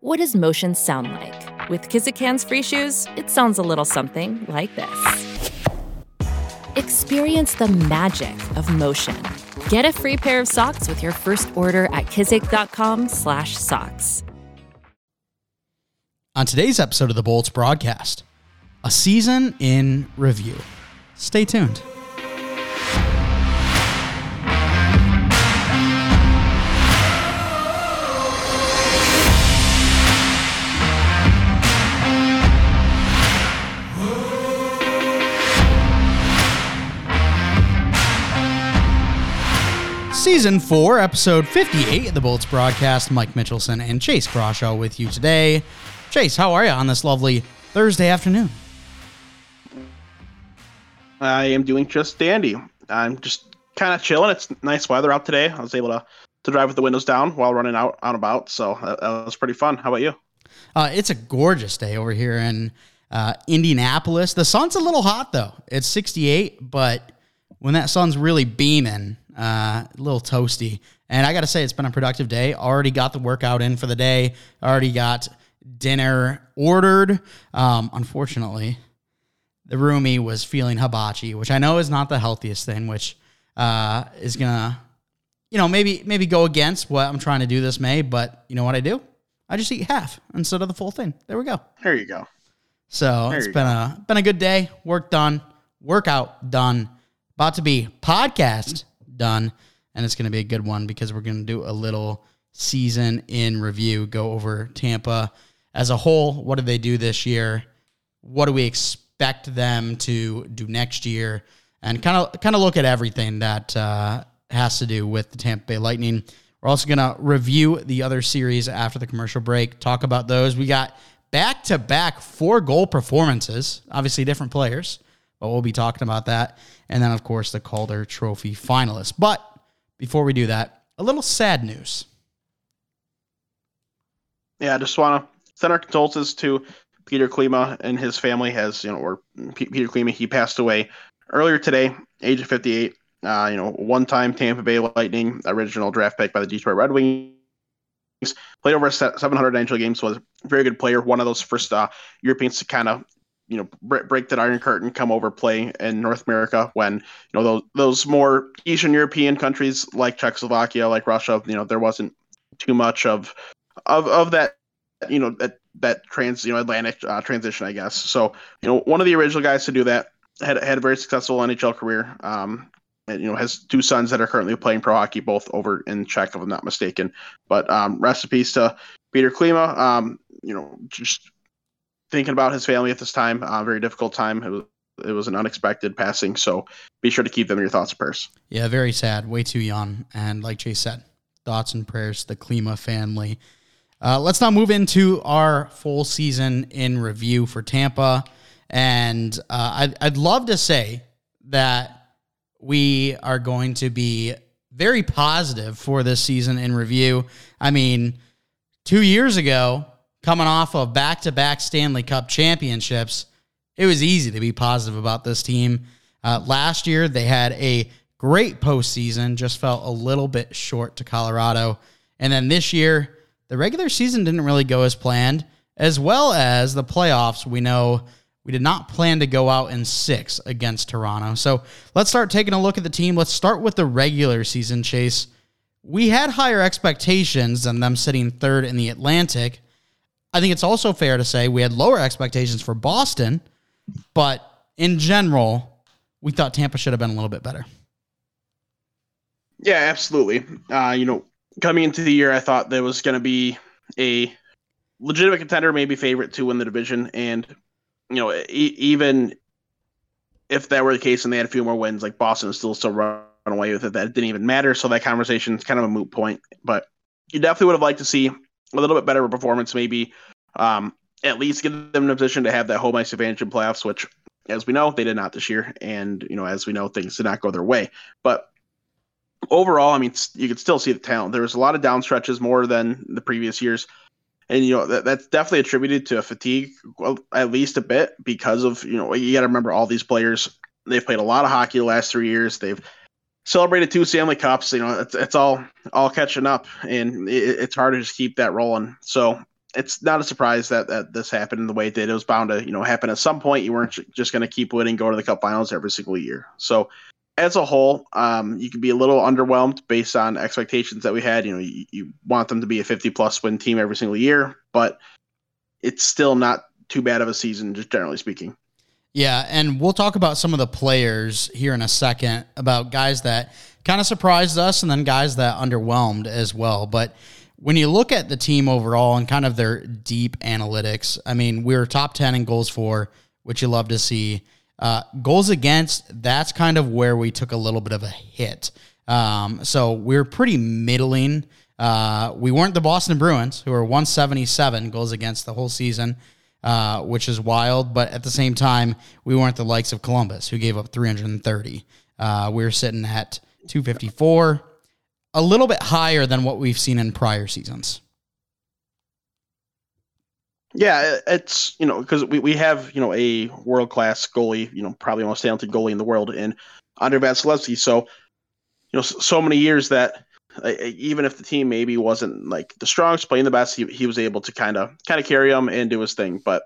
What does motion sound like? With Kizik hands free shoes, it sounds a little something like this. Experience the magic of motion. Get a free pair of socks with your first order at kizik.com/socks. On today's episode of the Bolts broadcast, a season in review. Stay tuned. Season 4, Episode 58 of the Bolts broadcast. Mike Mitchelson and Chase Crawshaw with you today. Chase, how are you on this lovely Thursday afternoon? I am doing just dandy. I'm just kind of chilling. It's nice weather out today. I was able to, to drive with the windows down while running out on about, so that, that was pretty fun. How about you? Uh, it's a gorgeous day over here in uh, Indianapolis. The sun's a little hot though. It's 68, but when that sun's really beaming, uh, a little toasty. And I got to say, it's been a productive day. Already got the workout in for the day. Already got dinner ordered. Um, unfortunately, the roomie was feeling hibachi, which I know is not the healthiest thing, which uh, is gonna, you know, maybe maybe go against what I'm trying to do this May. But you know what I do? I just eat half instead of the full thing. There we go. There you go. So there it's been go. a been a good day. Work done. Workout done. About to be podcast done, and it's going to be a good one because we're going to do a little season in review, go over Tampa as a whole. What did they do this year? What do we expect them to do next year? And kind of kind of look at everything that uh, has to do with the Tampa Bay Lightning. We're also going to review the other series after the commercial break, talk about those. We got back to back four goal performances, obviously different players, but we'll be talking about that and then, of course, the Calder Trophy finalists. But before we do that, a little sad news. Yeah, I just want to send our condolences to Peter Klima and his family. Has you know, or P- Peter Klima, he passed away earlier today, age of 58. Uh, you know, one-time Tampa Bay Lightning original draft pick by the Detroit Red Wings. Played over 700 NHL games. Was a very good player. One of those first uh, Europeans to kind of you know break that iron curtain come over play in north america when you know those, those more eastern european countries like czechoslovakia like russia you know there wasn't too much of of of that you know that that trans you know atlantic uh, transition i guess. So you know one of the original guys to do that had had a very successful nhl career um and, you know has two sons that are currently playing pro hockey both over in czech if i'm not mistaken. But um recipes to peter klima. Um you know just thinking about his family at this time. Uh, very difficult time. It was, it was an unexpected passing. So be sure to keep them in your thoughts and prayers. Yeah, very sad. Way too young. And like Jay said, thoughts and prayers to the Klima family. Uh, let's now move into our full season in review for Tampa. And uh, I'd, I'd love to say that we are going to be very positive for this season in review. I mean, two years ago, coming off of back to back Stanley Cup championships, it was easy to be positive about this team. Uh, last year, they had a great postseason, just fell a little bit short to Colorado. And then this year, the regular season didn't really go as planned, as well as the playoffs. We know we did not plan to go out in six against Toronto. So let's start taking a look at the team. Let's start with the regular season chase. We had higher expectations than them sitting third in the Atlantic. I think it's also fair to say we had lower expectations for Boston, but in general, we thought Tampa should have been a little bit better. Yeah, absolutely. Uh, you know, coming into the year, I thought there was going to be a legitimate contender, maybe favorite to win the division, and you know, e- even if that were the case and they had a few more wins, like Boston is still still run away with it. That it didn't even matter. So that conversation is kind of a moot point. But you definitely would have liked to see a little bit better performance, maybe um, at least get them in a position to have that home ice advantage in playoffs, which, as we know, they did not this year, and you know, as we know, things did not go their way. But overall, I mean, you could still see the talent. There was a lot of down stretches more than the previous years. And you know that, that's definitely attributed to a fatigue, well, at least a bit, because of you know you got to remember all these players. They've played a lot of hockey the last three years. They've celebrated two Stanley Cups. You know, it's, it's all all catching up, and it, it's hard to just keep that rolling. So it's not a surprise that, that this happened the way it did. It was bound to you know happen at some point. You weren't just going to keep winning, go to the Cup Finals every single year. So as a whole, um, you can be a little underwhelmed based on expectations that we had. You know, you, you, want them to be a 50 plus win team every single year, but it's still not too bad of a season, just generally speaking. Yeah, and we'll talk about some of the players here in a second about guys that kind of surprised us and then guys that underwhelmed as well. But when you look at the team overall and kind of their deep analytics, I mean, we were top 10 in goals for, which you love to see. Uh, goals against, that's kind of where we took a little bit of a hit. Um, so we are pretty middling. Uh, we weren't the Boston Bruins, who are 177 goals against the whole season, uh, which is wild. But at the same time, we weren't the likes of Columbus, who gave up 330. Uh, we were sitting at 254, a little bit higher than what we've seen in prior seasons. Yeah, it's you know because we, we have you know a world class goalie, you know probably the most talented goalie in the world in Andrei Vasilevskiy. So you know so many years that even if the team maybe wasn't like the strongest, playing the best, he, he was able to kind of kind of carry them and do his thing. But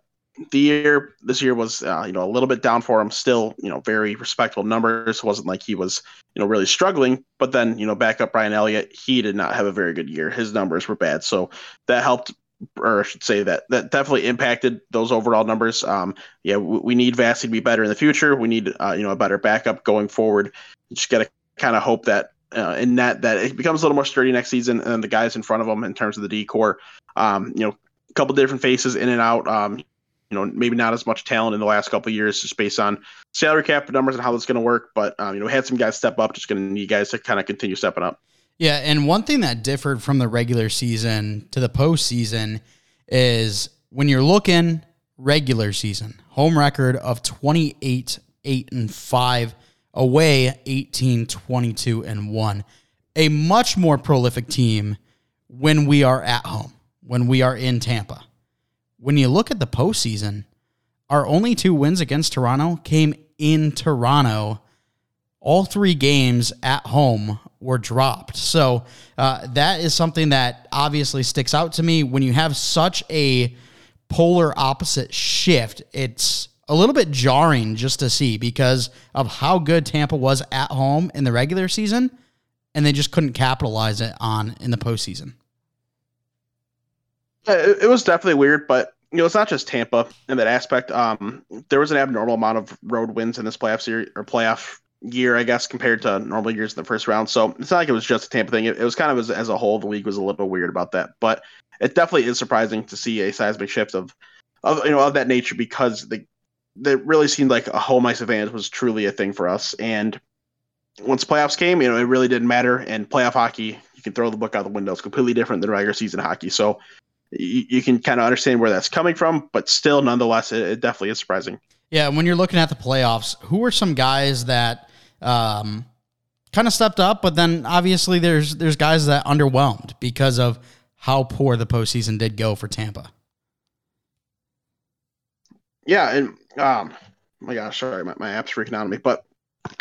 the year this year was uh, you know a little bit down for him. Still you know very respectable numbers. It wasn't like he was you know really struggling. But then you know back up Brian Elliott, he did not have a very good year. His numbers were bad, so that helped or I should say that that definitely impacted those overall numbers. Um, yeah, we, we need Vasi to be better in the future. We need uh, you know a better backup going forward. You just got to kind of hope that uh, in that that it becomes a little more sturdy next season, and the guys in front of them in terms of the D corps, um, you know, a couple different faces in and out. Um, you know, maybe not as much talent in the last couple years, just based on salary cap numbers and how that's going to work. But um, you know, we had some guys step up. Just going to need guys to kind of continue stepping up. Yeah, and one thing that differed from the regular season to the postseason is when you're looking regular season, home record of 28, 8, and 5, away 18, 22, and 1. A much more prolific team when we are at home, when we are in Tampa. When you look at the postseason, our only two wins against Toronto came in Toronto. All three games at home were dropped. So uh, that is something that obviously sticks out to me. When you have such a polar opposite shift, it's a little bit jarring just to see because of how good Tampa was at home in the regular season, and they just couldn't capitalize it on in the postseason. It was definitely weird, but you know, it's not just Tampa in that aspect. Um, there was an abnormal amount of road wins in this playoff series or playoff year, I guess, compared to normal years in the first round. So it's not like it was just a Tampa thing. It, it was kind of as, as a whole, the league was a little bit weird about that. But it definitely is surprising to see a seismic shift of, of you know, of that nature because the that really seemed like a home ice advantage was truly a thing for us. And once playoffs came, you know, it really didn't matter. And playoff hockey, you can throw the book out the window. It's completely different than regular season hockey. So you, you can kind of understand where that's coming from, but still, nonetheless, it, it definitely is surprising. Yeah, when you're looking at the playoffs, who are some guys that um, kind of stepped up, but then obviously there's there's guys that underwhelmed because of how poor the postseason did go for Tampa. Yeah, and um, my gosh, sorry, my, my app's freaking out on me, but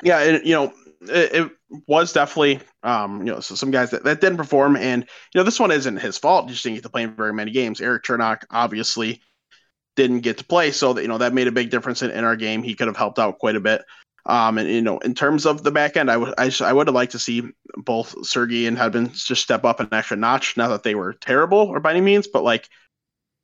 yeah, it, you know, it, it, was definitely um, you know, so some guys that, that didn't perform, and you know, this one isn't his fault. He just didn't get to play in very many games. Eric Cernak obviously didn't get to play, so that you know that made a big difference in, in our game. He could have helped out quite a bit. Um, and you know, in terms of the back end, I would I, I would have liked to see both Sergey and Hedman just step up an extra notch. Not that they were terrible or by any means, but like,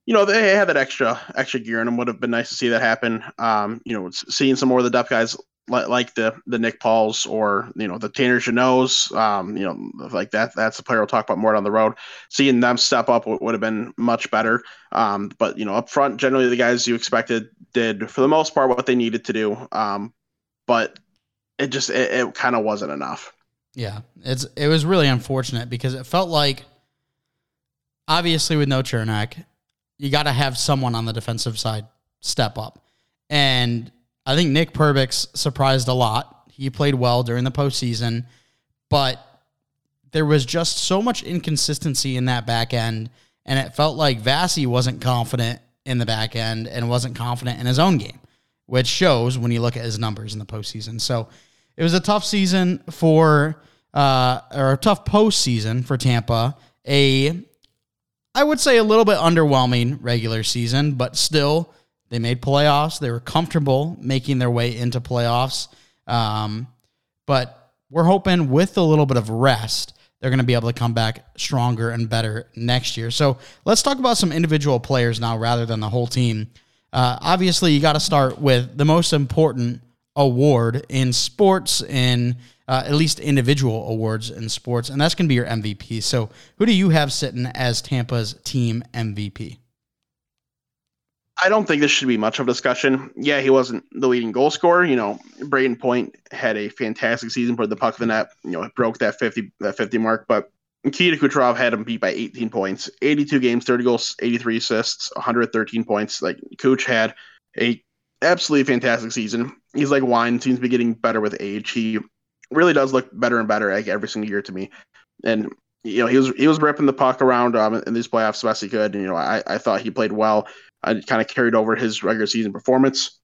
you know, they had that extra extra gear in them. Would have been nice to see that happen. Um, you know, seeing some more of the depth guys like, the the Nick Pauls or you know the Tanner Jeannots, um, you know, like that. That's the player we'll talk about more down the road. Seeing them step up would, would have been much better. Um, but you know, up front, generally the guys you expected did for the most part what they needed to do. Um, but it just it, it kind of wasn't enough. Yeah, it's it was really unfortunate because it felt like obviously with no Cernak, you got to have someone on the defensive side step up. And I think Nick Perbix surprised a lot. He played well during the postseason, but there was just so much inconsistency in that back end. And it felt like Vasi wasn't confident in the back end and wasn't confident in his own game, which shows when you look at his numbers in the postseason. So it was a tough season for, uh, or a tough postseason for Tampa. A, I would say a little bit underwhelming regular season, but still they made playoffs. They were comfortable making their way into playoffs. Um, but we're hoping with a little bit of rest, they're going to be able to come back stronger and better next year. So let's talk about some individual players now rather than the whole team. Uh, obviously, you got to start with the most important award in sports, in uh, at least individual awards in sports, and that's going to be your MVP. So, who do you have sitting as Tampa's team MVP? I don't think this should be much of a discussion. Yeah, he wasn't the leading goal scorer. You know, Brayden Point had a fantastic season, put the puck in the net. You know, it broke that fifty that fifty mark. But Nikita Kucherov had him beat by 18 points, 82 games, 30 goals, 83 assists, 113 points. Like Kuch had a absolutely fantastic season. He's like wine, seems to be getting better with age. He really does look better and better like every single year to me. And you know, he was he was ripping the puck around um, in these playoffs best he could. And, you know, I, I thought he played well. I kind of carried over his regular season performance,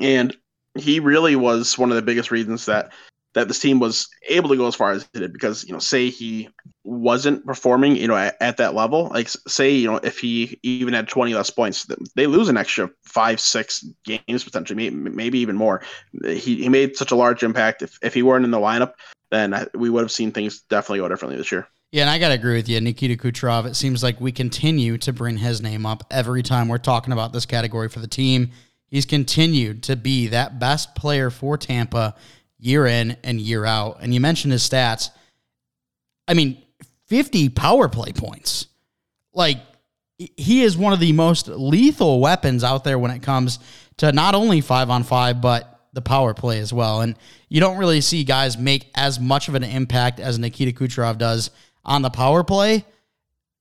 and he really was one of the biggest reasons that that this team was able to go as far as it did. Because you know, say he wasn't performing, you know, at, at that level, like say you know, if he even had twenty less points, they lose an extra five, six games potentially, maybe even more. He he made such a large impact. If if he weren't in the lineup, then we would have seen things definitely go differently this year. Yeah, and I got to agree with you. Nikita Kucherov, it seems like we continue to bring his name up every time we're talking about this category for the team. He's continued to be that best player for Tampa year in and year out. And you mentioned his stats. I mean, 50 power play points. Like, he is one of the most lethal weapons out there when it comes to not only five on five, but the power play as well. And you don't really see guys make as much of an impact as Nikita Kucherov does on the power play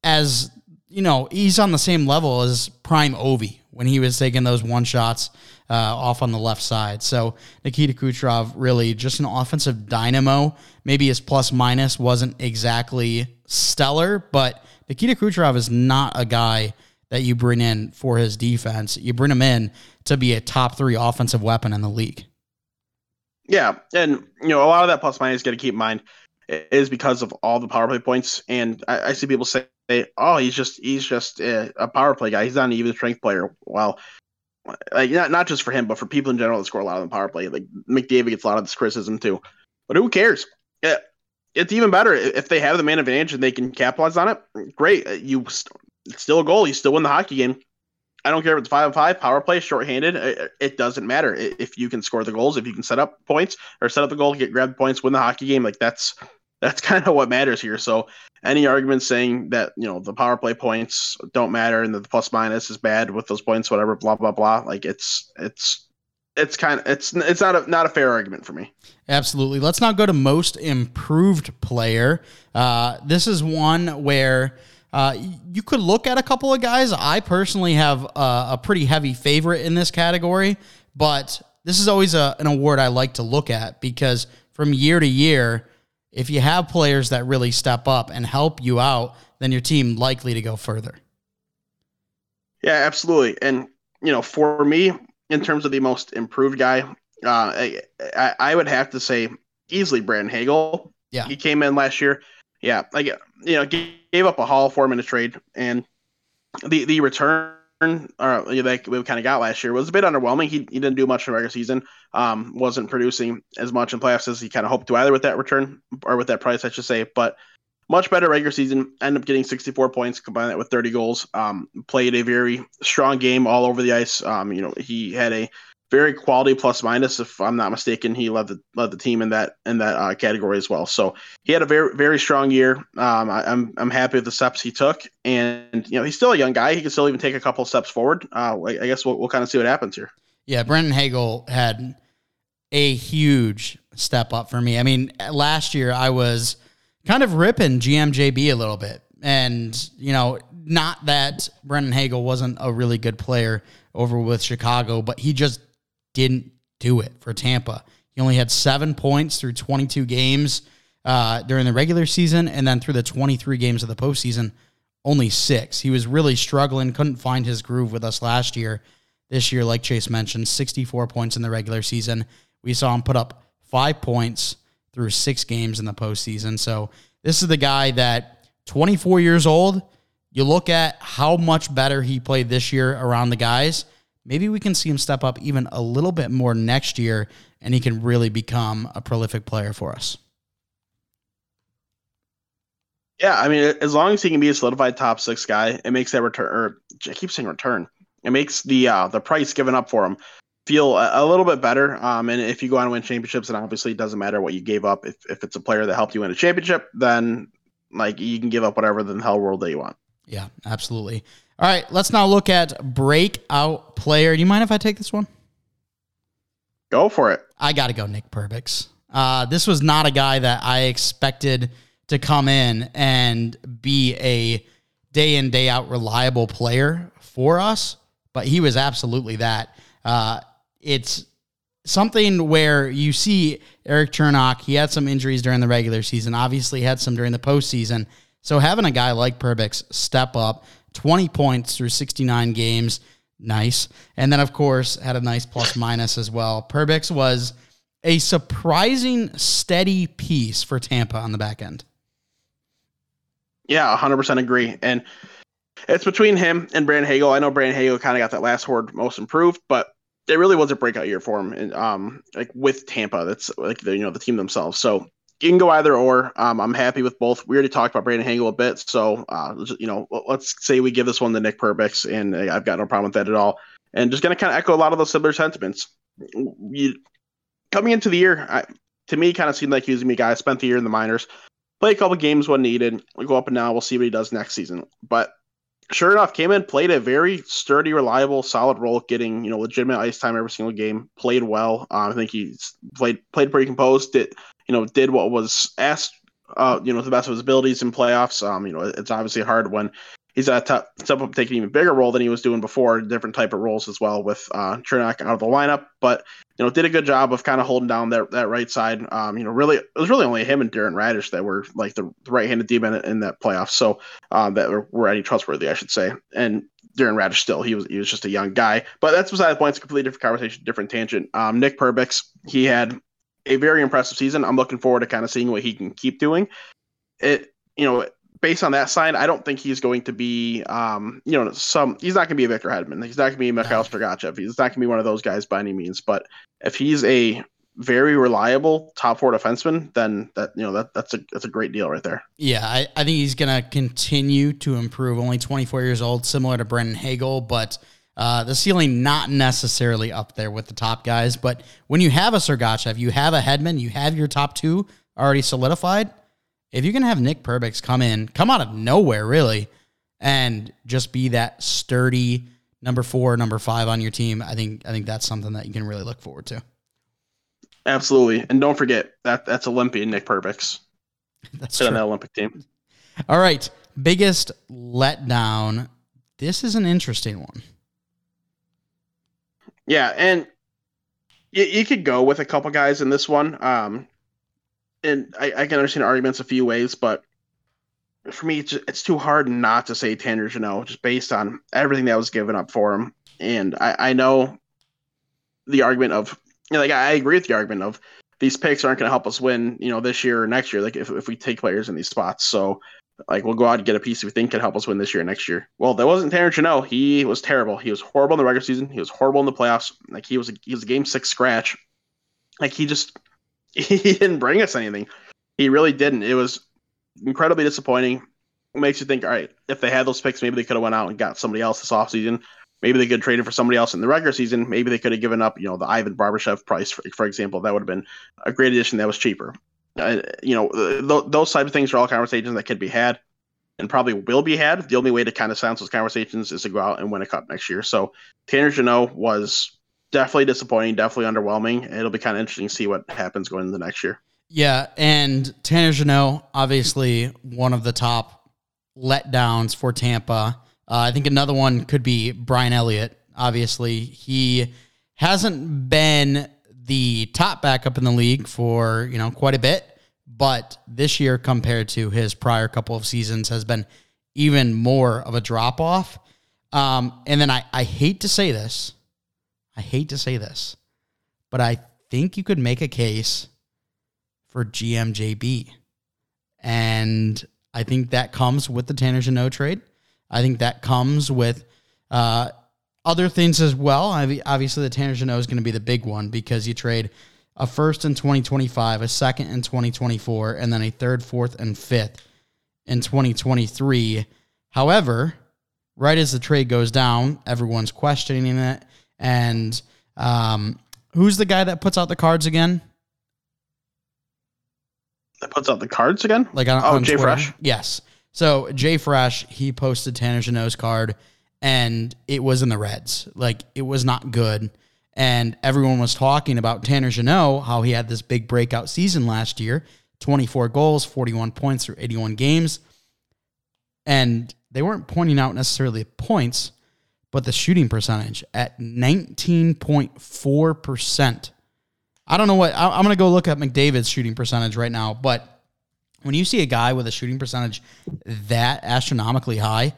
as you know he's on the same level as prime Ovi when he was taking those one shots uh, off on the left side. So Nikita Kucherov really just an offensive dynamo. Maybe his plus minus wasn't exactly stellar, but Nikita Kucherov is not a guy that you bring in for his defense. You bring him in to be a top three offensive weapon in the league. Yeah, and you know a lot of that plus minus got to keep in mind is because of all the power play points. And I, I see people say, "Oh, he's just he's just a, a, power play guy. He's not an even strength player." Well, like not not just for him, but for people in general that score a lot of the power play. Like McDavid gets a lot of this criticism too. But who cares? It, it's even better if they have the man advantage and they can capitalize on it. Great, eh, you it's still a goal. You still win the hockey game. I don't care if it's five on five, power play, shorthanded. It, it, doesn't matter if you can score the goals, if you can set up points or set up the goal, get grab points, win the hockey game. Like that's that's kind of what matters here. So any argument saying that you know the power play points don't matter and that the plus minus is bad with those points, whatever, blah blah blah. Like it's it's it's kind of it's it's not a not a fair argument for me. Absolutely. Let's now go to most improved player. Uh, this is one where. Uh, you could look at a couple of guys. I personally have a, a pretty heavy favorite in this category, but this is always a, an award I like to look at because from year to year, if you have players that really step up and help you out, then your team likely to go further. Yeah, absolutely. And you know, for me, in terms of the most improved guy, uh, I, I would have to say easily Brandon Hagel. Yeah, he came in last year. Yeah, like you know, gave up a haul for him in a trade, and the the return or that we kind of got last year was a bit underwhelming. He, he didn't do much in regular season. Um, wasn't producing as much in playoffs as he kind of hoped to either with that return or with that price, I should say. But much better regular season. Ended up getting 64 points, combine that with 30 goals. Um, played a very strong game all over the ice. Um, you know, he had a very quality plus minus. If I'm not mistaken, he led the led the team in that in that uh, category as well. So he had a very very strong year. Um, I, am I'm, I'm happy with the steps he took, and you know he's still a young guy. He can still even take a couple steps forward. Uh, I, I guess we'll, we'll kind of see what happens here. Yeah, Brendan Hagel had a huge step up for me. I mean, last year I was kind of ripping GMJB a little bit And, you know, not that Brendan Hagel wasn't a really good player over with Chicago, but he just didn't do it for Tampa. He only had seven points through 22 games uh, during the regular season, and then through the 23 games of the postseason, only six. He was really struggling, couldn't find his groove with us last year. This year, like Chase mentioned, 64 points in the regular season. We saw him put up five points through six games in the postseason. So this is the guy that 24 years old. You look at how much better he played this year around the guys. Maybe we can see him step up even a little bit more next year, and he can really become a prolific player for us. Yeah, I mean, as long as he can be a solidified top six guy, it makes that return. Or I keep saying return. It makes the uh, the price given up for him feel a, a, little bit better. Um, and if you go on to win championships, and obviously it doesn't matter what you gave up. If if it's a player that helped you win a championship, then like you can give up whatever the hell world that you want. Yeah, absolutely. All right, let's now look at breakout player. Do you mind if I take this one? Go for it. I got to go Nick Perbix. Uh, this was not a guy that I expected to come in and be a day in day out reliable player for us, but he was absolutely that. Uh, it's something where you see Eric Cernak, he had some injuries during the regular season, obviously had some during the postseason. So having a guy like Perbix step up, 20 points through 69 games, nice. And then, of course, had a nice plus minus as well. Perbix was a surprising steady piece for Tampa on the back end. Yeah, 100% agree. And it's between him and Brandon Hagel. I know Brandon Hagel kind of got that last word most improved, but it really was a breakout year for him, and um, like with Tampa, that's like the you know the team themselves. So you can go either or. Um, I'm happy with both. We already talked about Brandon Hagel a bit, so uh, you know, let's say we give this one to Nick Perbix, and I've got no problem with that at all. And just gonna kind of echo a lot of those similar sentiments. You coming into the year, I, to me, kind of seemed like he was gonna guy. Spent the year in the minors, play a couple games when needed. We go up and down. We'll see what he does next season. But sure enough, came in, played a very sturdy, reliable, solid role, getting you know legitimate ice time every single game. Played well. Um, I think he played played pretty composed. Did you know did what was asked. Uh, you know, the best of his abilities in playoffs. Um, you know, it's obviously hard when he's at top, step up, take an even bigger role than he was doing before, different type of roles as well with uh, out of the lineup. But you know, did a good job of kind of holding down that that right side. Um, you know, really, it was really only him and Darren Raddysh that were like the, the right-handed demon in, in that playoff. So um, that were, were any trustworthy, I should say. And Darren Raddysh still, he was he was just a young guy. But that's beside the point. It's a completely different conversation, different tangent. Um, Nick Perbix, he had a very impressive season. I'm looking forward to kind of seeing what he can keep doing. It, you know, based on that sign, I don't think he's going to be, um, you know, some. He's not going to be a Victor Hedman. He's not going to be Mikhail Sergachev. He's not going to be one of those guys by any means. But if he's a very reliable top four defenseman, then that you know that that's a that's a great deal right there. Yeah, I, I think he's going to continue to improve. Only 24 years old, similar to Brendan Hagel, but. Uh, the ceiling not necessarily up there with the top guys, but when you have a Sergachev, you have a Hedman, you have your top two already solidified if you can have Nick Perbix come in, come out of nowhere, really, and just be that sturdy number four, number five on your team, I think I think that's something that you can really look forward to. Absolutely, and don't forget that that's Olympian Nick Perbix. That's on the Olympic team. All right, biggest letdown. This is an interesting one. Yeah, and you, you could go with a couple guys in this one. Um, and I, I, can understand arguments a few ways, but for me, it's, it's too hard not to say Tanner Jeannot, just based on everything that was given up for him. And I, I know the argument of, you know, like, I agree with the argument of these picks aren't going to help us win, you know, this year or next year, like if, if we take players in these spots. So, like, we'll go out and get a piece we think can help us win this year or next year. Well, that wasn't Tanner Jeannot. He was terrible. He was horrible in the regular season. He was horrible in the playoffs. Like, he was a, he was a game six scratch. Like, he just he didn't bring us anything. He really didn't. It was incredibly disappointing. It makes you think, all right, if they had those picks, maybe they could have went out and got somebody else this offseason. Maybe they could have traded for somebody else in the regular season. Maybe they could have given up, you know, the Ivan Barbashev price, for, for example. That would have been a great addition that was cheaper. Uh, you know, th- those type of things are all conversations that could be had and probably will be had. The only way to kind of silence those conversations is to go out and win a cup next year. So Tanner Jeannot was definitely disappointing, definitely underwhelming. It'll be kind of interesting to see what happens going into next year. Yeah, and Tanner Jeannot, obviously one of the top letdowns for Tampa. Uh, I think another one could be Brian Elliott. Obviously, he hasn't been the top backup in the league for you know quite a bit, but this year compared to his prior couple of seasons has been even more of a drop off. Um, and then I, I hate to say this, I hate to say this, but I think you could make a case for GMJB. And I think that comes with the Tanner trade. I think that comes with uh, other things as well. Obviously, the Tanner Jeannot is going to be the big one because you trade a first in 2025, a second in 2024, and then a third, fourth, and fifth in 2023. However, right as the trade goes down, everyone's questioning it. And um, who's the guy that puts out the cards again? That puts out the cards again? Like on, oh, on Jay Twitter? Fresh. Yes. So Jay Fresh, he posted Tanner Jeannot's card, and it was in the Reds. Like it was not good. And everyone was talking about Tanner Jeannot, how he had this big breakout season last year 24 goals, 41 points through 81 games. And they weren't pointing out necessarily points, but the shooting percentage at 19.4%. I don't know what, I'm going to go look at McDavid's shooting percentage right now, but when you see a guy with a shooting percentage that astronomically high,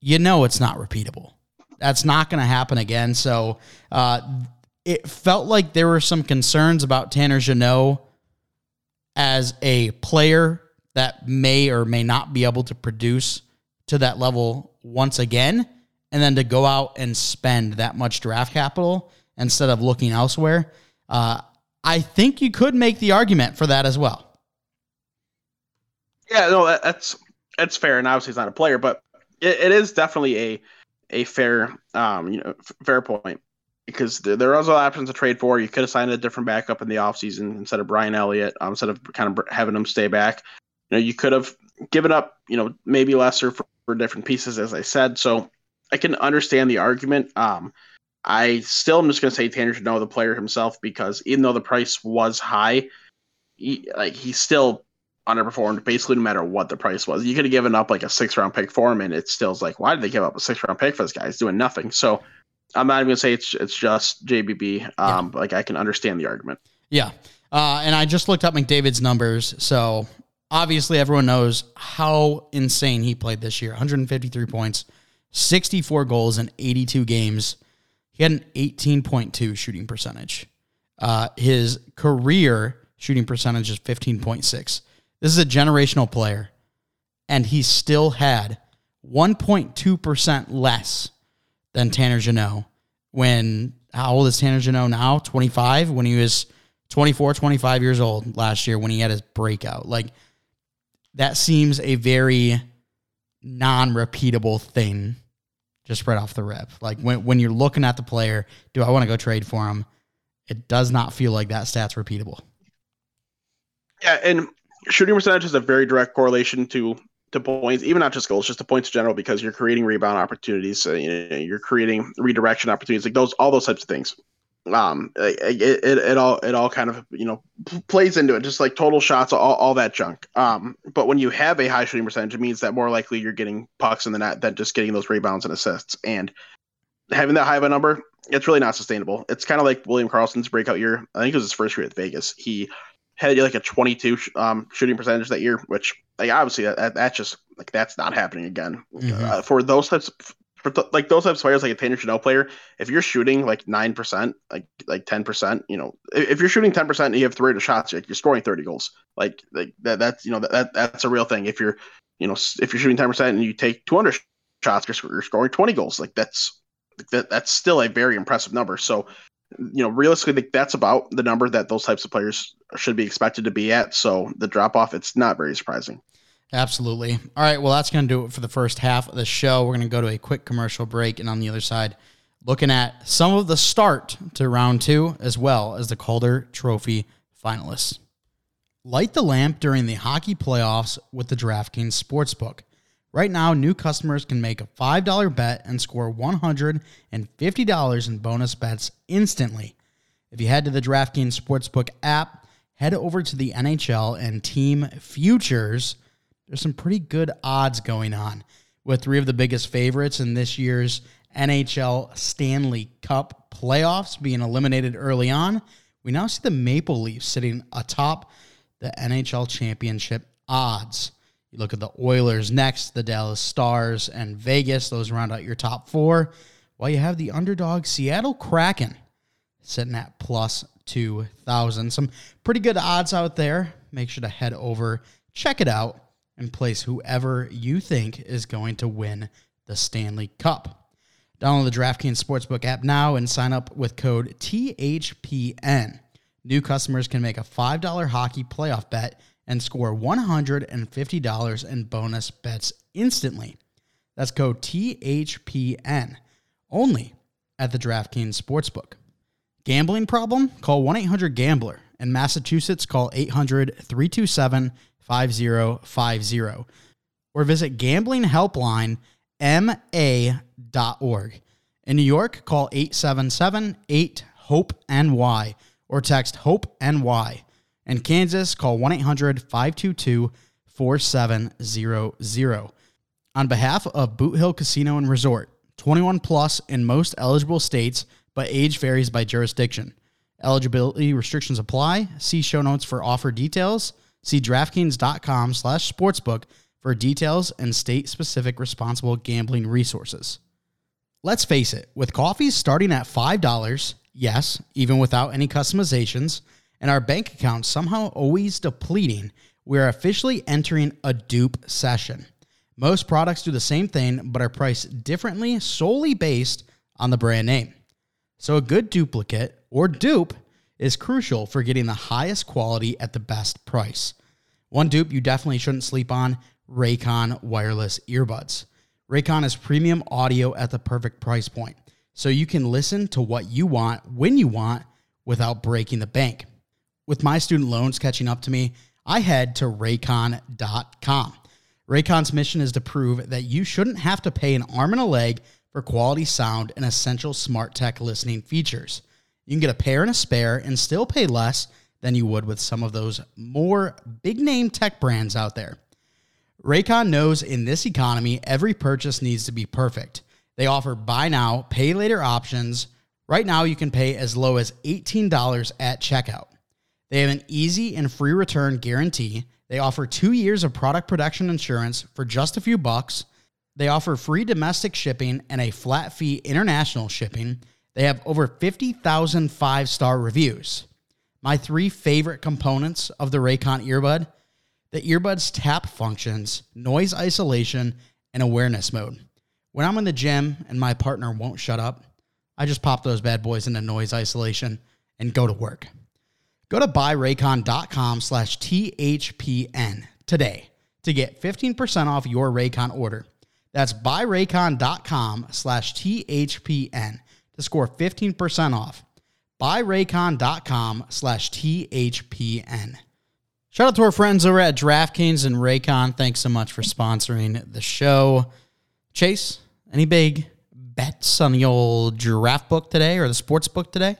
you know it's not repeatable. That's not going to happen again. So uh, it felt like there were some concerns about Tanner Jeannot as a player that may or may not be able to produce to that level once again, and then to go out and spend that much draft capital instead of looking elsewhere. Uh, I think you could make the argument for that as well. Yeah, no, that's that's fair, and obviously he's not a player, but it, it is definitely a a fair um you know fair point because there, there are other options to trade for. You could have signed a different backup in the offseason instead of Brian Elliott, um, instead of kind of having him stay back. You know, you could have given up, you know, maybe lesser for, for different pieces, as I said. So I can understand the argument. Um, I still am just going to say Tanner Jeannot the player himself because even though the price was high, he, like he still underperformed basically no matter what the price was. You could have given up like a six round pick for him, and it still's like, why did they give up a six round pick for this guy? He's doing nothing. So I'm not even gonna say it's it's just JBB. Um, yeah. like I can understand the argument. Yeah, uh, and I just looked up McDavid's numbers, so obviously everyone knows how insane he played this year. 153 points, 64 goals in 82 games. He had an 18.2 shooting percentage. Uh, his career shooting percentage is 15.6. This is a generational player, and he still had 1.2% less than Tanner Jeannot. When, how old is Tanner Jeannot now? 25? When he was 24, 25 years old last year when he had his breakout. Like, that seems a very non repeatable thing just right off the rip. Like, when, when you're looking at the player, do I want to go trade for him? It does not feel like that stat's repeatable. Yeah, and shooting percentage is a very direct correlation to to points, even not just goals, just to points in general, because you're creating rebound opportunities, uh, you know, you're creating redirection opportunities, like those, all those types of things. Um, it, it, it all, it all kind of, you know, plays into it, just like total shots, all, all that junk. Um, but when you have a high shooting percentage, it means that more likely you're getting pucks in the net than just getting those rebounds and assists. And having that high of a number, it's really not sustainable. It's kind of like William Karlsson's breakout year. I think it was his first year at Vegas. He had like a 22 um, shooting percentage that year, which like obviously that, that's just like that's not happening again. Mm-hmm. Uh, for those types, of, for th- like those types of players, like a Tanner Jeannot player, if you're shooting like nine percent, like like ten percent, you know, if, if you're shooting ten percent and you have three shots, like you're scoring 30 goals. Like like that that's you know that, that that's a real thing. If you're you know if you're shooting 10 percent and you take 200 shots, you're, you're scoring 20 goals. Like that's that that's still a very impressive number. So you know, realistically, that's about the number that those types of players should be expected to be at. So the drop off, it's not very surprising. Absolutely. All right. Well, that's going to do it for the first half of the show. We're going to go to a quick commercial break. And on the other side, looking at some of the start to round two, as well as the Calder Trophy finalists. Light the lamp during the hockey playoffs with the DraftKings Sportsbook. Right now, new customers can make a $5 bet and score $150 in bonus bets instantly. If you head to the DraftKings Sportsbook app, head over to the NHL and team futures there's some pretty good odds going on with three of the biggest favorites in this year's NHL Stanley Cup playoffs being eliminated early on. We now see the Maple Leafs sitting atop the NHL championship odds. You look at the Oilers next, the Dallas Stars, and Vegas. Those round out your top four. While you have the underdog Seattle Kraken sitting at plus 2,000. Some pretty good odds out there. Make sure to head over, check it out, and place whoever you think is going to win the Stanley Cup. Download the DraftKings Sportsbook app now and sign up with code THPN. New customers can make a $5 hockey playoff bet and score $150 in bonus bets instantly. That's code THPN only at the DraftKings Sportsbook. Gambling problem? Call 1 800 Gambler. In Massachusetts, call 800 327 5050 or visit gamblinghelplinema.org. In New York, call 877 8 HOPE NY or text HOPE NY. In Kansas, call 1 800 522 4700. On behalf of Boot Hill Casino and Resort, 21 plus in most eligible states, but age varies by jurisdiction. Eligibility restrictions apply. See show notes for offer details. See DraftKings.com slash sportsbook for details and state-specific responsible gambling resources. Let's face it, with coffees starting at $5, yes, even without any customizations, and our bank account somehow always depleting, we're officially entering a dupe session. Most products do the same thing, but are priced differently solely based on the brand name. So a good duplicate or dupe is crucial for getting the highest quality at the best price. One dupe you definitely shouldn't sleep on Raycon wireless earbuds. Raycon is premium audio at the perfect price point, so you can listen to what you want when you want without breaking the bank. With my student loans catching up to me, I head to raycon.com. Raycon's mission is to prove that you shouldn't have to pay an arm and a leg for quality sound and essential smart tech listening features. You can get a pair and a spare and still pay less than you would with some of those more big name tech brands out there. Raycon knows in this economy, every purchase needs to be perfect. They offer buy now, pay later options. Right now, you can pay as low as $18 at checkout. They have an easy and free return guarantee. They offer two years of product protection insurance for just a few bucks they offer free domestic shipping and a flat fee international shipping. They have over 50,000 five star reviews. My three favorite components of the Raycon earbud the earbud's tap functions, noise isolation, and awareness mode. When I'm in the gym and my partner won't shut up, I just pop those bad boys into noise isolation and go to work. Go to buyraycon.com slash THPN today to get 15% off your Raycon order. That's buyraycon.com slash THPN to score 15% off. Buyraycon.com slash THPN. Shout out to our friends over at DraftKings and Raycon. Thanks so much for sponsoring the show. Chase, any big bets on the old draft book today or the sports book today?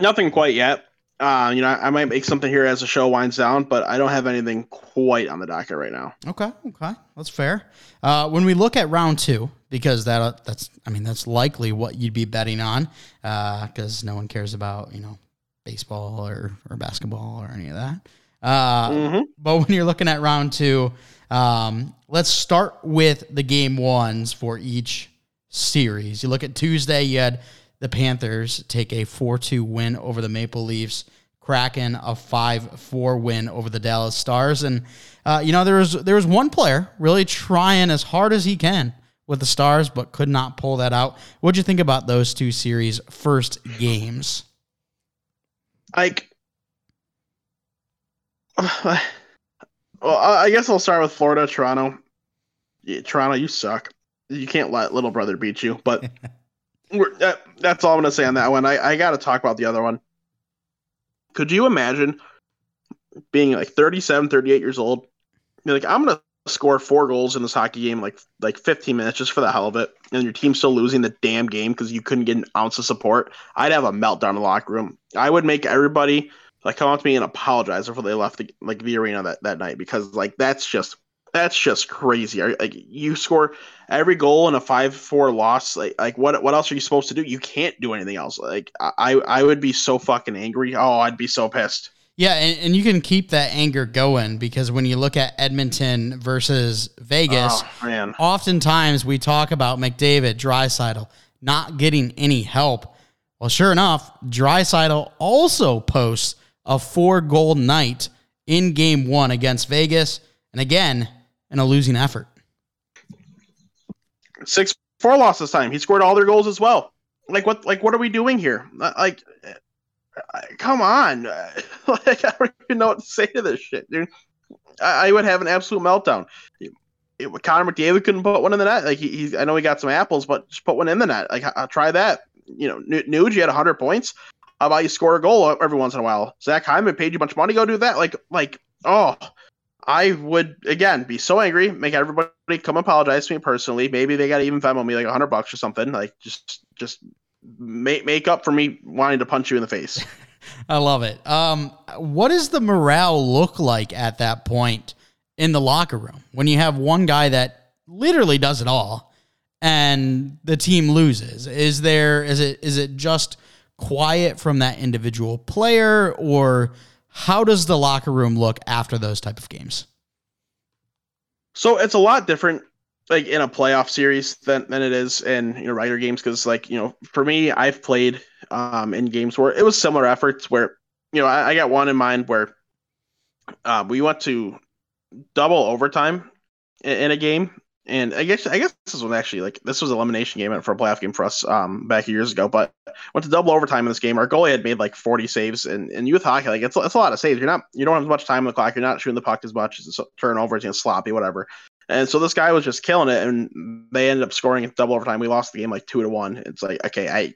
Nothing quite yet. Uh, you know, I might make something here as the show winds down, but I don't have anything quite on the docket right now. Okay, okay, that's fair. Uh, when we look at round two, because that uh, that's I mean that's likely what you'd be betting on, because uh, no one cares about you know baseball or or basketball or any of that. Uh, mm-hmm. But when you're looking at round two, um, let's start with the game ones for each series. You look at Tuesday, you had the Panthers take a 4 2 win over the Maple Leafs. Kraken a 5 4 win over the Dallas Stars. And, uh, you know, there was, there was one player really trying as hard as he can with the Stars, but could not pull that out. What'd you think about those two series' first games? Like, well, I guess I'll start with Florida, Toronto. Yeah, Toronto, you suck. You can't let little brother beat you. But that, that's all I'm going to say on that one. I, I got to talk about the other one. Could you imagine being like 37, 38 years old? You're like, I'm going to score four goals in this hockey game, like like 15 minutes just for the hell of it, and your team's still losing the damn game because you couldn't get an ounce of support. I'd have a meltdown in the locker room. I would make everybody like come up to me and apologize before they left the like the arena that, that night because like that's just that's just crazy. Like you score every goal in a five four loss. Like like what what else are you supposed to do? You can't do anything else. Like I I would be so fucking angry. Oh, I'd be so pissed. Yeah, and, and you can keep that anger going because when you look at Edmonton versus Vegas, oh, oftentimes we talk about McDavid, Draisaitl not getting any help. Well, sure enough, Draisaitl also posts a four goal night in game one against Vegas. And again, in a losing effort. Six four loss this time. He scored all their goals as well. Like what? Like what are we doing here? Uh, like, come on! like I don't even know what to say to this shit, dude. I, I would have an absolute meltdown. It, it, Connor McDavid couldn't put one in the net. Like he, I know he got some apples, but just put one in the net. Like I'll try that. You know, Nuge you had hundred points. How about you score a goal every once in a while? Zach Hyman paid you a bunch of money. Go do that. Like, like, oh, I would again be so angry, make everybody come apologize to me personally. Maybe they got to even Venmo me like a hundred bucks or something. Like just just make make up for me wanting to punch you in the face. I love it. Um, what does the morale look like at that point in the locker room when you have one guy that literally does it all and the team loses? Is there is it is it just quiet from that individual player or how does the locker room look after those type of games? So it's a lot different like in a playoff series than, than it is in you know regular games because like you know for me I've played um in games where it was similar efforts where you know I, I got one in mind where uh, we went to double overtime in, in a game and I guess I guess this was actually like this was an elimination game for a playoff game for us um, back years ago. But went to double overtime in this game. Our goalie had made like 40 saves, and in youth hockey, like it's, it's a lot of saves. You're not you don't have as much time on the clock. You're not shooting the puck as much. It's a turnover. It's sloppy, whatever. And so this guy was just killing it, and they ended up scoring at double overtime. We lost the game like two to one. It's like okay, I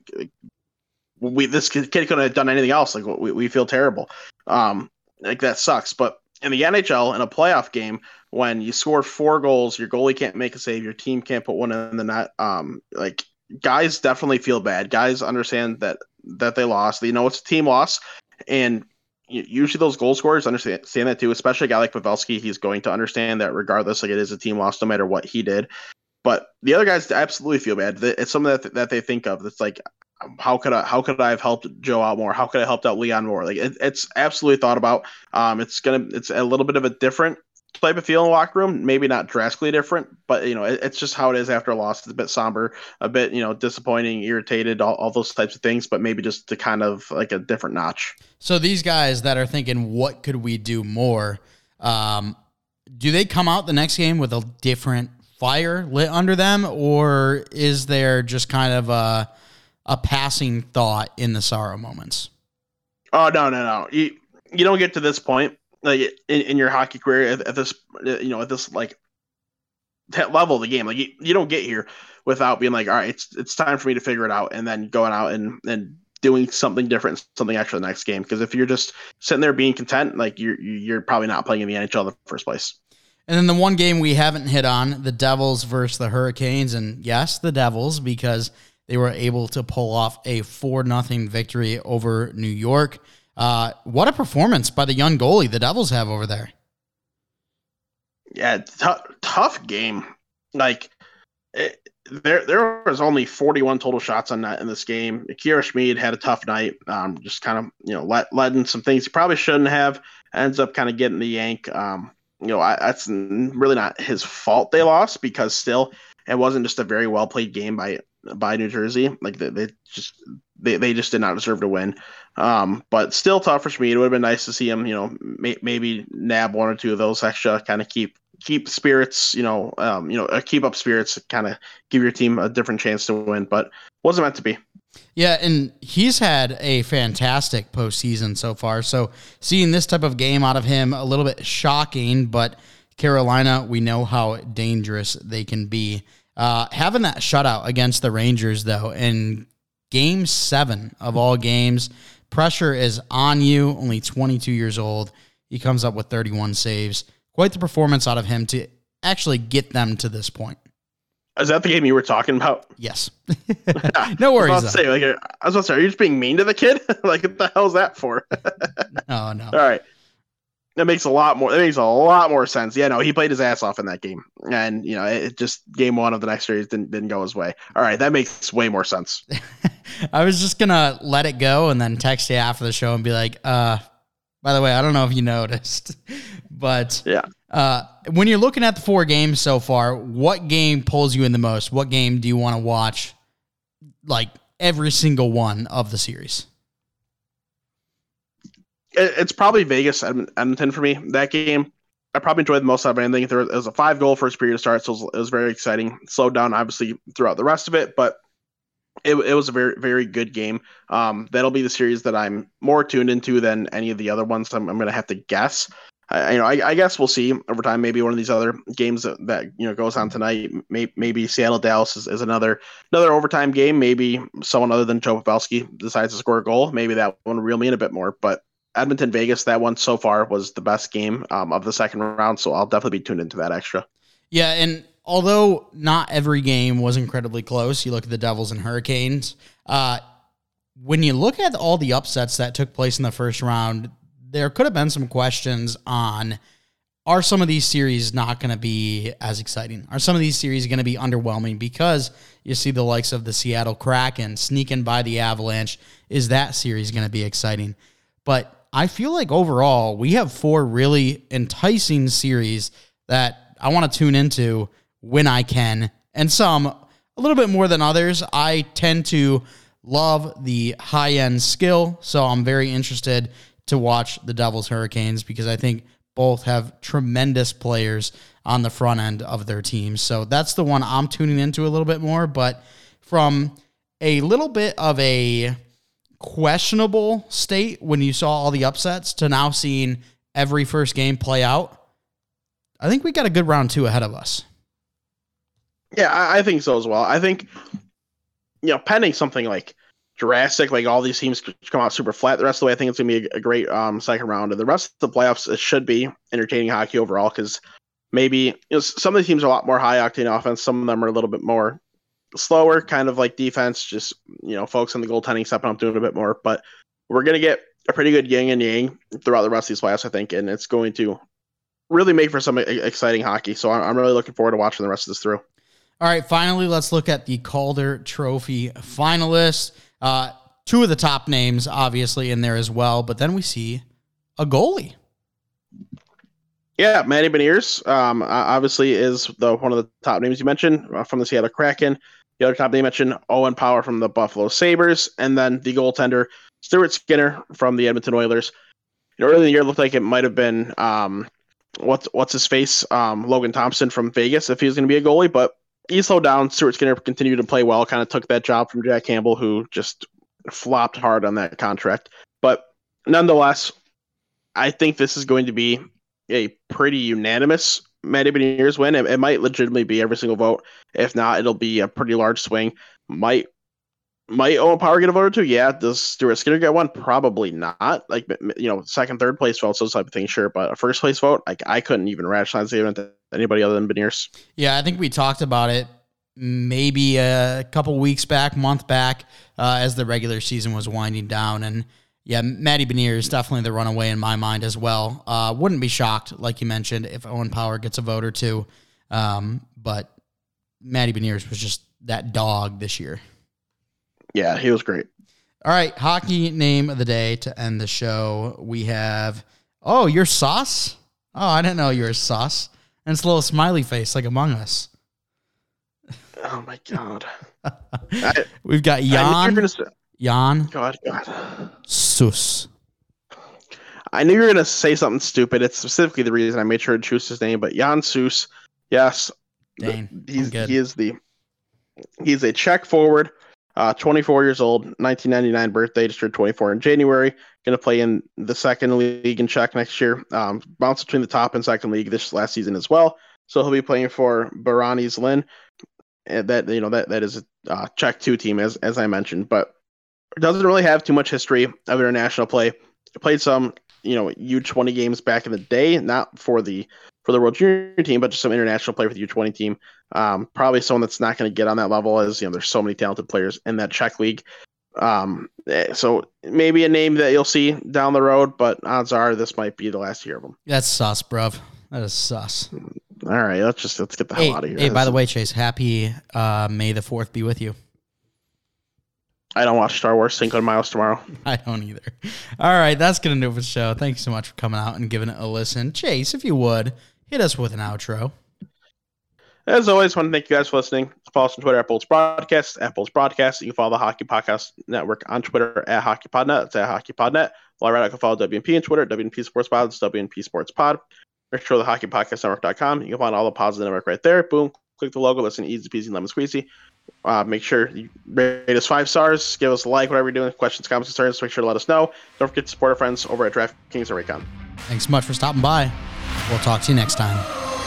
we this kid couldn't have done anything else. Like we, we feel terrible. Um, like that sucks. But in the NHL in a playoff game when you score four goals, your goalie can't make a save, your team can't put one in the net. Um, like guys definitely feel bad. Guys understand that that they lost. They know it's a team loss, and usually those goal scorers understand, that too. Especially a guy like Pavelski, he's going to understand that regardless, like it is a team loss, no matter what he did. But the other guys absolutely feel bad. It's something that that they think of. It's like how could I how could I have helped Joe out more? How could I have helped out Leon more? Like it, it's absolutely thought about. Um, it's gonna it's a little bit of a different type of feel in the locker room. Maybe not drastically different, but you know it, it's just how it is after a loss. It's a bit somber, a bit you know disappointing, irritated, all, all those types of things. But maybe just to kind of like a different notch. So these guys that are thinking, what could we do more? Um, do they come out the next game with a different fire lit under them, or is there just kind of a a passing thought in the sorrow moments. Oh no, no, no! You you don't get to this point like in, in your hockey career at, at, this you know at this like level of the game. Like you, you don't get here without being like, all right, it's it's time for me to figure it out, and then going out and and doing something different, something extra the next game. Because if you're just sitting there being content, like you're you're probably not playing in the NHL in the first place. And then the one game we haven't hit on, the Devils versus the Hurricanes, and yes, the Devils because they were able to pull off a 4 0 victory over New York. Uh, what a performance by the young goalie the Devils have over there. Yeah, t- tough game. Like, it, there there was only 41 total shots on net in this game. Akira Schmid had a tough night. Um, just kind of you know let letting some things he probably shouldn't have. Ends up kind of getting the yank. Um, you know I, that's really not his fault they lost because still it wasn't just a very well played game by by New Jersey. Like they, they just they, they just did not deserve to win. Um, but still tough for Schmid. It would have been nice to see him, you know, may, maybe nab one or two of those extra, kind of keep keep spirits, you know, um, you know, uh, keep up spirits, kind of give your team a different chance to win. But wasn't meant to be. Yeah, and he's had a fantastic postseason so far. So seeing this type of game out of him, a little bit shocking, but Carolina, we know how dangerous they can be. Uh, having that shutout against the Rangers, though, in game seven of all games, pressure is on you. Only 22 years old. He comes up with 31 saves. Quite the performance out of him to actually get them to this point. Is that the game you were talking about? Yes. no worries. I was, say, like, I was about to say, are you just being mean to the kid? like, what the hell's that for? oh no. All right. That makes a lot more. That makes a lot more sense. Yeah, no, he played his ass off in that game, and you know, it just game one of the next series didn't didn't go his way. All right, that makes way more sense. I was just gonna let it go and then text you after the show and be like, uh, by the way, I don't know if you noticed, but yeah, uh, when you're looking at the four games so far, what game pulls you in the most? What game do you want to watch? Like every single one of the series it's probably Vegas Edmonton for me. That game, I probably enjoyed the most out of anything. There was a five goal first period to start, so it was, it was very exciting. Slowed down obviously throughout the rest of it, but it, it was a very very good game. Um, that'll be the series that I'm more tuned into than any of the other ones. I'm, I'm to have to guess. I, you know, I, I, guess we'll see over time. Maybe one of these other games that, that you know goes on tonight. Maybe, maybe Seattle Dallas is, is, another another overtime game. Maybe someone other than Joe Pavelski decides to score a goal. Maybe that one will reel me in a bit more. But Edmonton Vegas, that one so far was the best game um, of the second round. So I'll definitely be tuned into that extra. Yeah, and although not every game was incredibly close, you look at the Devils and Hurricanes. Uh, when you look at all the upsets that took place in the first round, there could have been some questions on are some of these series not going to be as exciting? Are some of these series going to be underwhelming because you see the likes of the Seattle Kraken sneaking by the Avalanche? Is that series going to be exciting? But I feel like overall we have four really enticing series that I want to tune into when I can, and some a little bit more than others. I tend to love the high end skill, so I'm very interested to watch the Devils Hurricanes because I think both have tremendous players on the front end of their teams. So that's the one I'm tuning into a little bit more. But from a little bit of a questionable state when you saw all the upsets to now seeing every first game play out, I think we got a good round two ahead of us. Yeah, I, I think so as well. I think, you know, pending something like Jurassic, like all these teams come out super flat the rest of the way, I think it's going to be a, a great um, second round. And the rest of the playoffs, it should be entertaining hockey overall because maybe you know, some of the teams are a lot more high octane offense. Some of them are a little bit more slower, kind of like defense, just you know, folks on the goaltending stepping up doing a bit more. But we're gonna get a pretty good yin and yang throughout the rest of these playoffs, I think, and it's going to really make for some exciting hockey. So I'm really looking forward to watching the rest of this through. All right, finally, let's look at the Calder Trophy finalists. Uh, two of the top names, obviously, in there as well, but then we see a goalie. Yeah, Matty Beniers, um, obviously is the one of the top names you mentioned uh, from the Seattle Kraken. The other top they mentioned, Owen Power from the Buffalo Sabres, and then the goaltender, Stuart Skinner from the Edmonton Oilers. You know, early in the year, looked like it might have been um, what's what's his face, um, Logan Thompson from Vegas, if he was going to be a goalie, but he slowed down. Stuart Skinner continued to play well, kind of took that job from Jack Campbell, who just flopped hard on that contract. But nonetheless, I think this is going to be a pretty unanimous Matty Beniers win. It, it, might legitimately be every single vote. If not, it'll be a pretty large swing. Might might Owen Power get a vote or two? Yeah. Does Stuart Skinner get one? Probably not. Like you know, second, third place votes, those type of things, sure. But a first place vote, like I couldn't even rationalize the event to anybody other than Beniers. Yeah, I think we talked about it maybe a couple weeks back, month back, uh, as the regular season was winding down, and yeah, Matty Beniers is definitely the runaway in my mind as well. Uh, wouldn't be shocked, like you mentioned, if Owen Power gets a vote or two. Um, but Matty Beniers was just that dog this year. Yeah, he was great. All right, hockey name of the day to end the show. We have oh, you're sauce. Oh, I didn't know you were sauce. And it's a little smiley face like Among Us. Oh my god. I, We've got Jan. Jan. God, God. Sus. I knew you were gonna say something stupid. It's specifically the reason I made sure to choose his name, but Jan Sus, yes, Dang, he's he is the he's a Czech forward, uh, 24 years old, 1999 birthday, just turned 24 in January. Going to play in the second league in Czech next year. Um, bounce between the top and second league this last season as well. So he'll be playing for Berani Zlin. And that you know that that is a uh, Czech two team as as I mentioned, but doesn't really have too much history of international play. Played some, you know, U20 games back in the day, not for the for the World Junior team, but just some international play for the U20 team. Um, probably someone that's not going to get on that level, as you know, there's so many talented players in that Czech league. Um, eh, so maybe a name that you'll see down the road, but odds are this might be the last year of him. That's sus, bruv. That is sus. All right, let's just let's get the Hey, hell out of here. hey by the way, Chase, happy uh, May the 4th be with you. I don't watch Star Wars Cinco de Mayo's tomorrow. I don't either. All right, that's going to do it for the show. Thank you so much for coming out and giving it a listen. Chase, if you would, hit us with an outro. As always, want to thank you guys for listening. Follow us on Twitter at Bolts Broadcast, at Bolts Broadcast. You can follow the Hockey Podcast Network on Twitter at HockeyPodNet. It's at HockeyPodNet. While right, I can follow WNP on Twitter WNP Sports Pod. It's WNP Sports Pod. Make sure the HockeyPodcastNetwork.com. You can find all the pods of the network right there. Boom. Click the logo. Listen easy peasy, lemon squeezy. Uh, make sure you rate us five stars. Give us a like, whatever you're doing. Questions, comments, concerns. Make sure to let us know. Don't forget to support our friends over at DraftKings and Raycon. Thanks so much for stopping by. We'll talk to you next time.